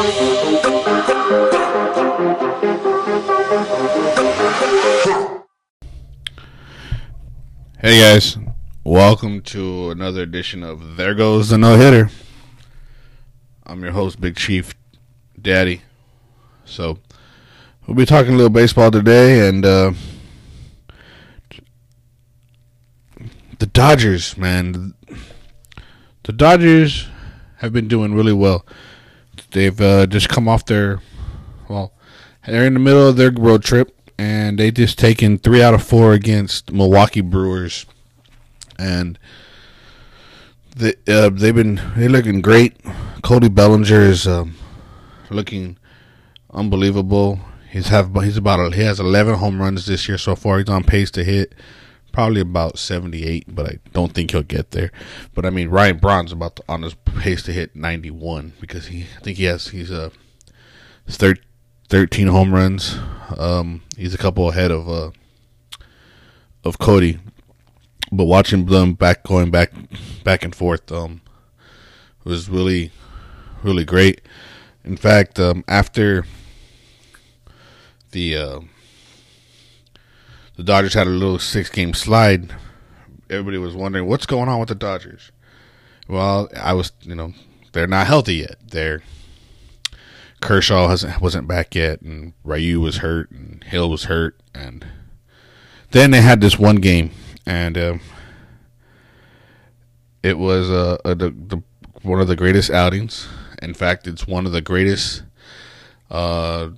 Hey guys, welcome to another edition of There Goes the No Hitter. I'm your host, Big Chief Daddy. So, we'll be talking a little baseball today, and uh, the Dodgers, man. The Dodgers have been doing really well. They've uh, just come off their, well, they're in the middle of their road trip and they just taken three out of four against Milwaukee Brewers, and they uh, they've been they're looking great. Cody Bellinger is um, looking unbelievable. He's have he's about he has 11 home runs this year so far. He's on pace to hit probably about 78, but I don't think he'll get there. But I mean Ryan Braun's about to, on his pace to hit 91 because he I think he has he's a uh, third 13 home runs. Um, he's a couple ahead of uh, of Cody, but watching them back going back back and forth um, was really really great. In fact, um, after the uh, the Dodgers had a little six game slide, everybody was wondering what's going on with the Dodgers. Well, I was you know they're not healthy yet. They're Kershaw hasn't wasn't back yet, and Ryu was hurt, and Hill was hurt, and then they had this one game, and uh, it was uh, a, the, the, one of the greatest outings. In fact, it's one of the greatest uh,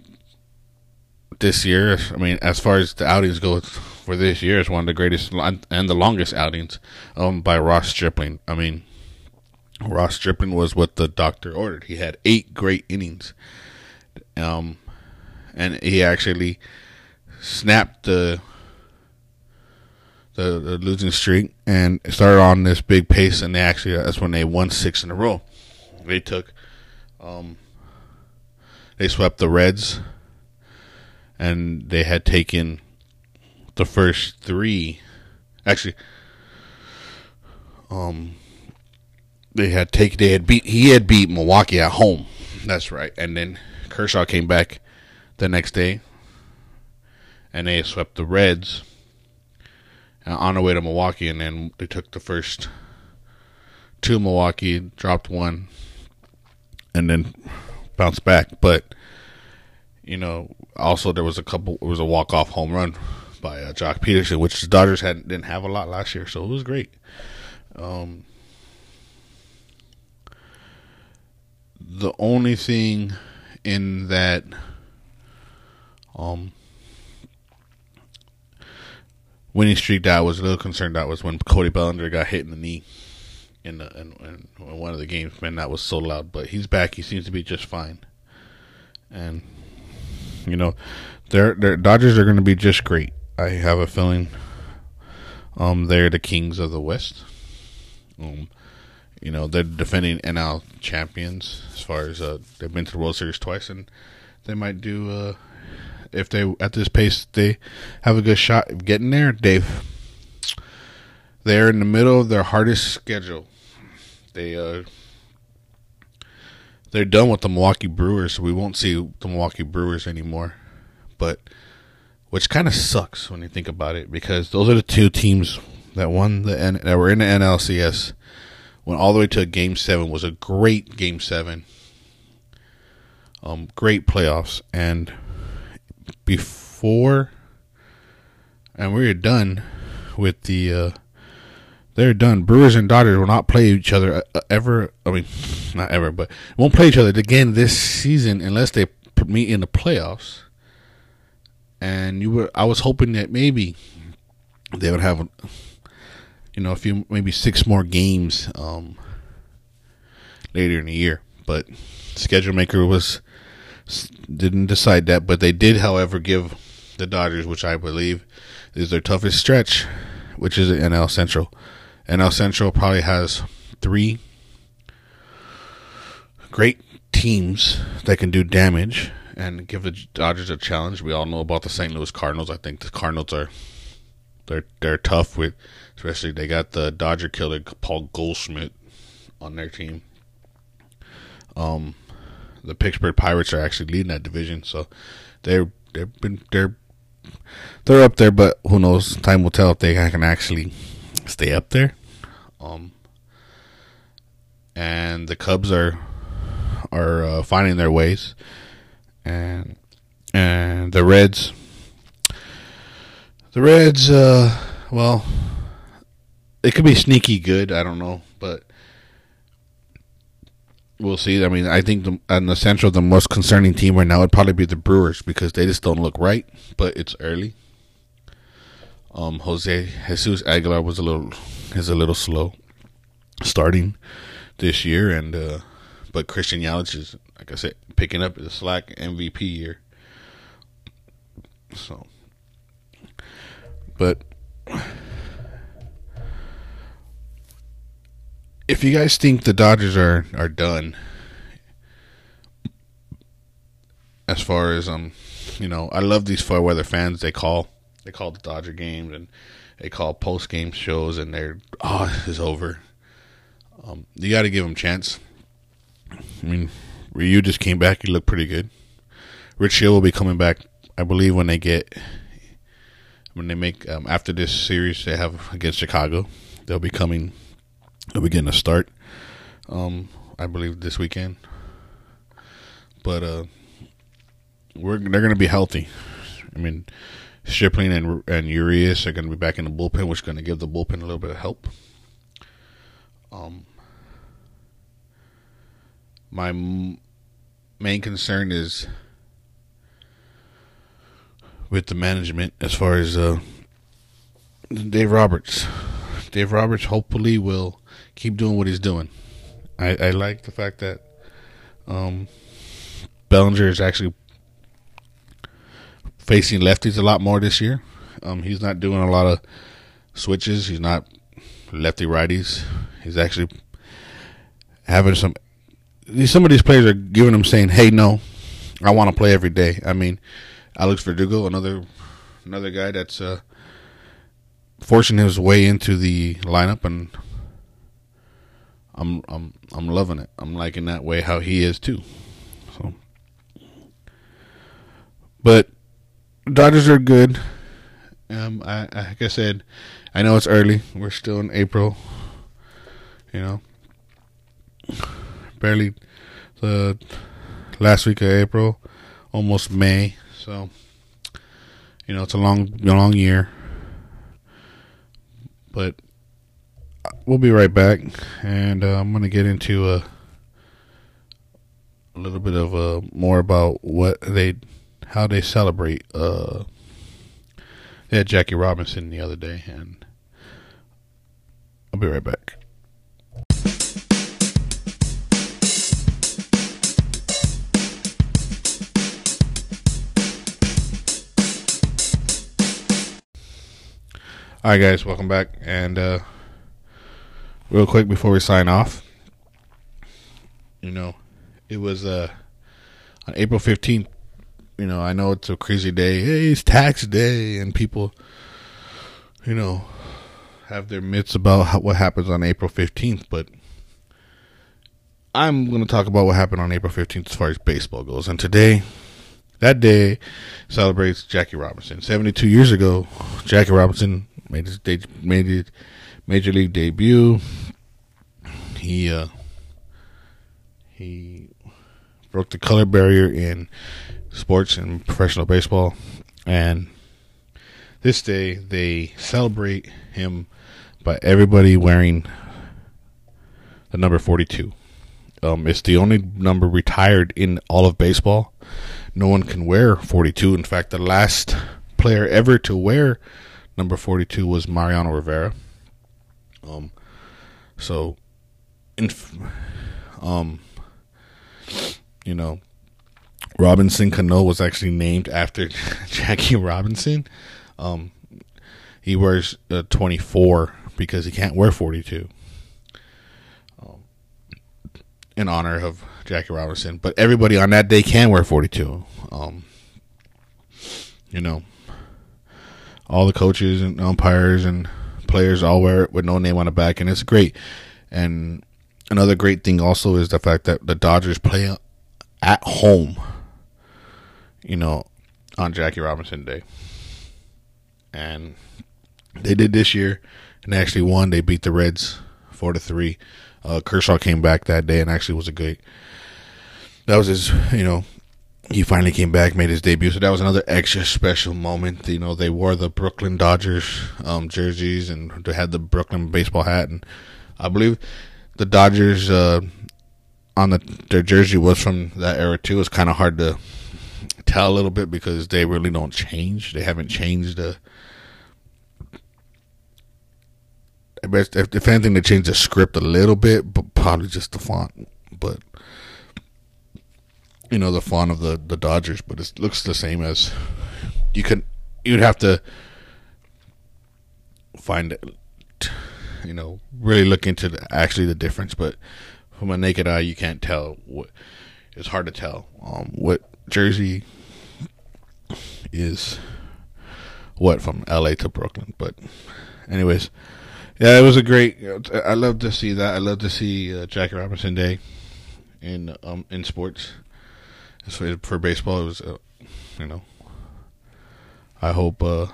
this year. I mean, as far as the outings go for this year, it's one of the greatest and the longest outings um, by Ross Stripling. I mean, Ross Stripling was what the doctor ordered. He had eight great innings, um, and he actually snapped the, the the, losing streak and started on this big pace. And they actually that's when they won six in a row. They took, um, they swept the Reds, and they had taken the first three. Actually, um they had take they had beat he had beat Milwaukee at home. That's right. And then Kershaw came back the next day and they swept the Reds on the way to Milwaukee and then they took the first two Milwaukee, dropped one and then bounced back. But you know, also there was a couple it was a walk off home run by uh, Joc Pederson, which the Dodgers had didn't have a lot last year, so it was great. Um, the only thing in that um winning streak that I was a little concerned that was when Cody Bellinger got hit in the knee in, the, in, in one of the games. Man, that was so loud. But he's back. He seems to be just fine. And you know, their their Dodgers are going to be just great. I have a feeling. Um, they're the kings of the West. Um, you know they're defending NL champions as far as uh, they've been to the World Series twice, and they might do uh, if they at this pace they have a good shot of getting there. Dave, they're in the middle of their hardest schedule. They uh, they're done with the Milwaukee Brewers, so we won't see the Milwaukee Brewers anymore. But which kind of sucks when you think about it, because those are the two teams that won the that were in the NLCS went all the way to game seven. Was a great game seven. Um, great playoffs, and before, and we are done with the. Uh, they're done. Brewers and Dodgers will not play each other uh, ever. I mean, not ever, but won't play each other again this season unless they meet in the playoffs. And you were, I was hoping that maybe they would have you know, a few maybe six more games um, later in the year. But schedule maker was didn't decide that, but they did, however, give the Dodgers, which I believe is their toughest stretch, which is NL Central. NL Central probably has three great teams that can do damage and give the Dodgers a challenge. We all know about the St. Louis Cardinals. I think the Cardinals are they're they're tough with Especially they got the Dodger killer Paul Goldschmidt on their team. Um, the Pittsburgh Pirates are actually leading that division, so they're they've been they're they're up there, but who knows? Time will tell if they can actually stay up there. Um, and the Cubs are are uh, finding their ways, and and the Reds, the Reds, uh, well, it could be sneaky good. I don't know, but we'll see. I mean, I think the, in the Central, the most concerning team right now would probably be the Brewers because they just don't look right. But it's early. Um, Jose Jesus Aguilar was a little is a little slow starting this year, and uh, but Christian Yelich is like I said picking up the slack MVP year. So, but if you guys think the Dodgers are are done as far as um you know I love these fair weather fans they call they call the Dodger games and they call post game shows and they're oh it's over. Um you got to give them chance. I mean Ryu just came back. He looked pretty good. Rich Hill will be coming back I believe when they get when they make um, after this series they have against Chicago. They'll be coming They'll be getting a start, um, I believe, this weekend. But uh, we're they're to be healthy. I mean, Stripling and and Urias are going to be back in the bullpen, which is going to give the bullpen a little bit of help. Um, my m- main concern is with the management as far as uh, Dave Roberts. Dave Roberts hopefully will keep doing what he's doing. I, I like the fact that um, Bellinger is actually facing lefties a lot more this year. Um, he's not doing a lot of switches. He's not lefty righties. He's actually having some. Some of these players are giving him saying, "Hey, no, I want to play every day." I mean, Alex Verdugo, another another guy that's uh, forcing his way into the lineup, and I'm I'm I'm loving it. I'm liking that way how he is too. So, but Dodgers are good. Um, I, like I said, I know it's early. We're still in April. You know, barely the last week of April, almost May. So, you know, it's a long, long year. But we'll be right back, and uh, I'm to get into a, a little bit of uh, more about what they, how they celebrate. Uh, they had Jackie Robinson the other day, and I'll be right back. All right, guys, welcome back, and uh, real quick before we sign off, you know, it was uh, on April 15th. You know, I know it's a crazy day. Hey, it's tax day, and people, you know, have their myths about how, what happens on April 15th, but I'm going to talk about what happened on April 15th as far as baseball goes. And today, that day celebrates Jackie Robinson. 72 years ago, Jackie Robinson made his made his major league debut. He uh, he broke the color barrier in sports and professional baseball, and this day they celebrate him by everybody wearing the number forty-two. Um, it's the only number retired in all of baseball. No one can wear 42. In fact, the last player ever to wear number 42 was Mariano Rivera. Um, so, in, um, you know, Robinson Cano was actually named after Jackie Robinson. Um, he wears uh, 24 because he can't wear 42. Um, in honor of Jackie Robinson, but everybody on that day can wear 42. Um, you know, all the coaches and umpires and players all wear it with no name on the back, and it's great. And another great thing also is the fact that the Dodgers play at home. You know, on Jackie Robinson Day, and they did this year, and actually won. They beat the Reds four to three. Uh, Kershaw came back that day and actually was a great. That was his, you know, he finally came back, made his debut. So that was another extra special moment. You know, they wore the Brooklyn Dodgers um, jerseys and they had the Brooklyn baseball hat, and I believe the Dodgers uh, on the their jersey was from that era too. It's kind of hard to tell a little bit because they really don't change. They haven't changed the. If, if anything, they changed the script a little bit, but probably just the font. But you know the font of the the Dodgers, but it looks the same as you could. You'd have to find it, you know, really look into the, actually the difference. But from a naked eye, you can't tell. What, it's hard to tell um, what jersey is what from LA to Brooklyn. But, anyways, yeah, it was a great. I love to see that. I love to see uh, Jackie Robinson Day in um in sports. So for baseball, it was, uh, you know, I hope, uh,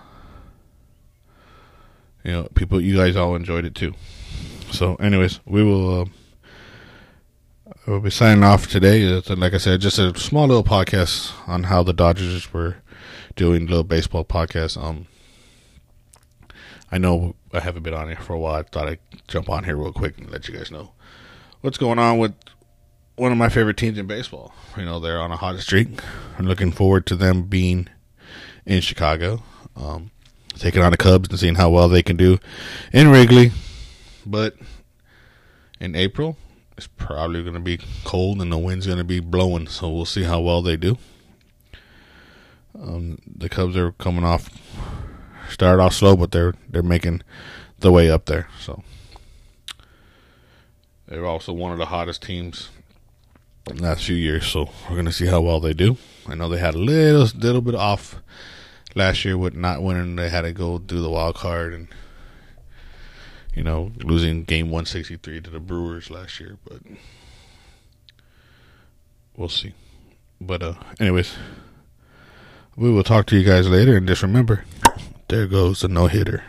you know, people, you guys all enjoyed it too. So, anyways, we will. Uh, we'll be signing off today. Like I said, just a small little podcast on how the Dodgers were doing, little baseball podcast. Um, I know I haven't been on here for a while. I thought I'd jump on here real quick and let you guys know what's going on with one of my favorite teams in baseball. You know, they're on a hot streak. I'm looking forward to them being in Chicago, um, taking on the Cubs and seeing how well they can do in Wrigley. But in April, it's probably going to be cold and the wind's going to be blowing, so we'll see how well they do. Um, the Cubs are coming off, started off slow, but they're they're making the way up there. So they're also one of the hottest teams in the last few years. So we're gonna see how well they do. I know they had a little little bit off last year with not winning. They had to go do the wild card and you know losing game 163 to the Brewers last year, but we'll see. But uh, anyways, we will talk to you guys later, and just remember, there goes the no hitter.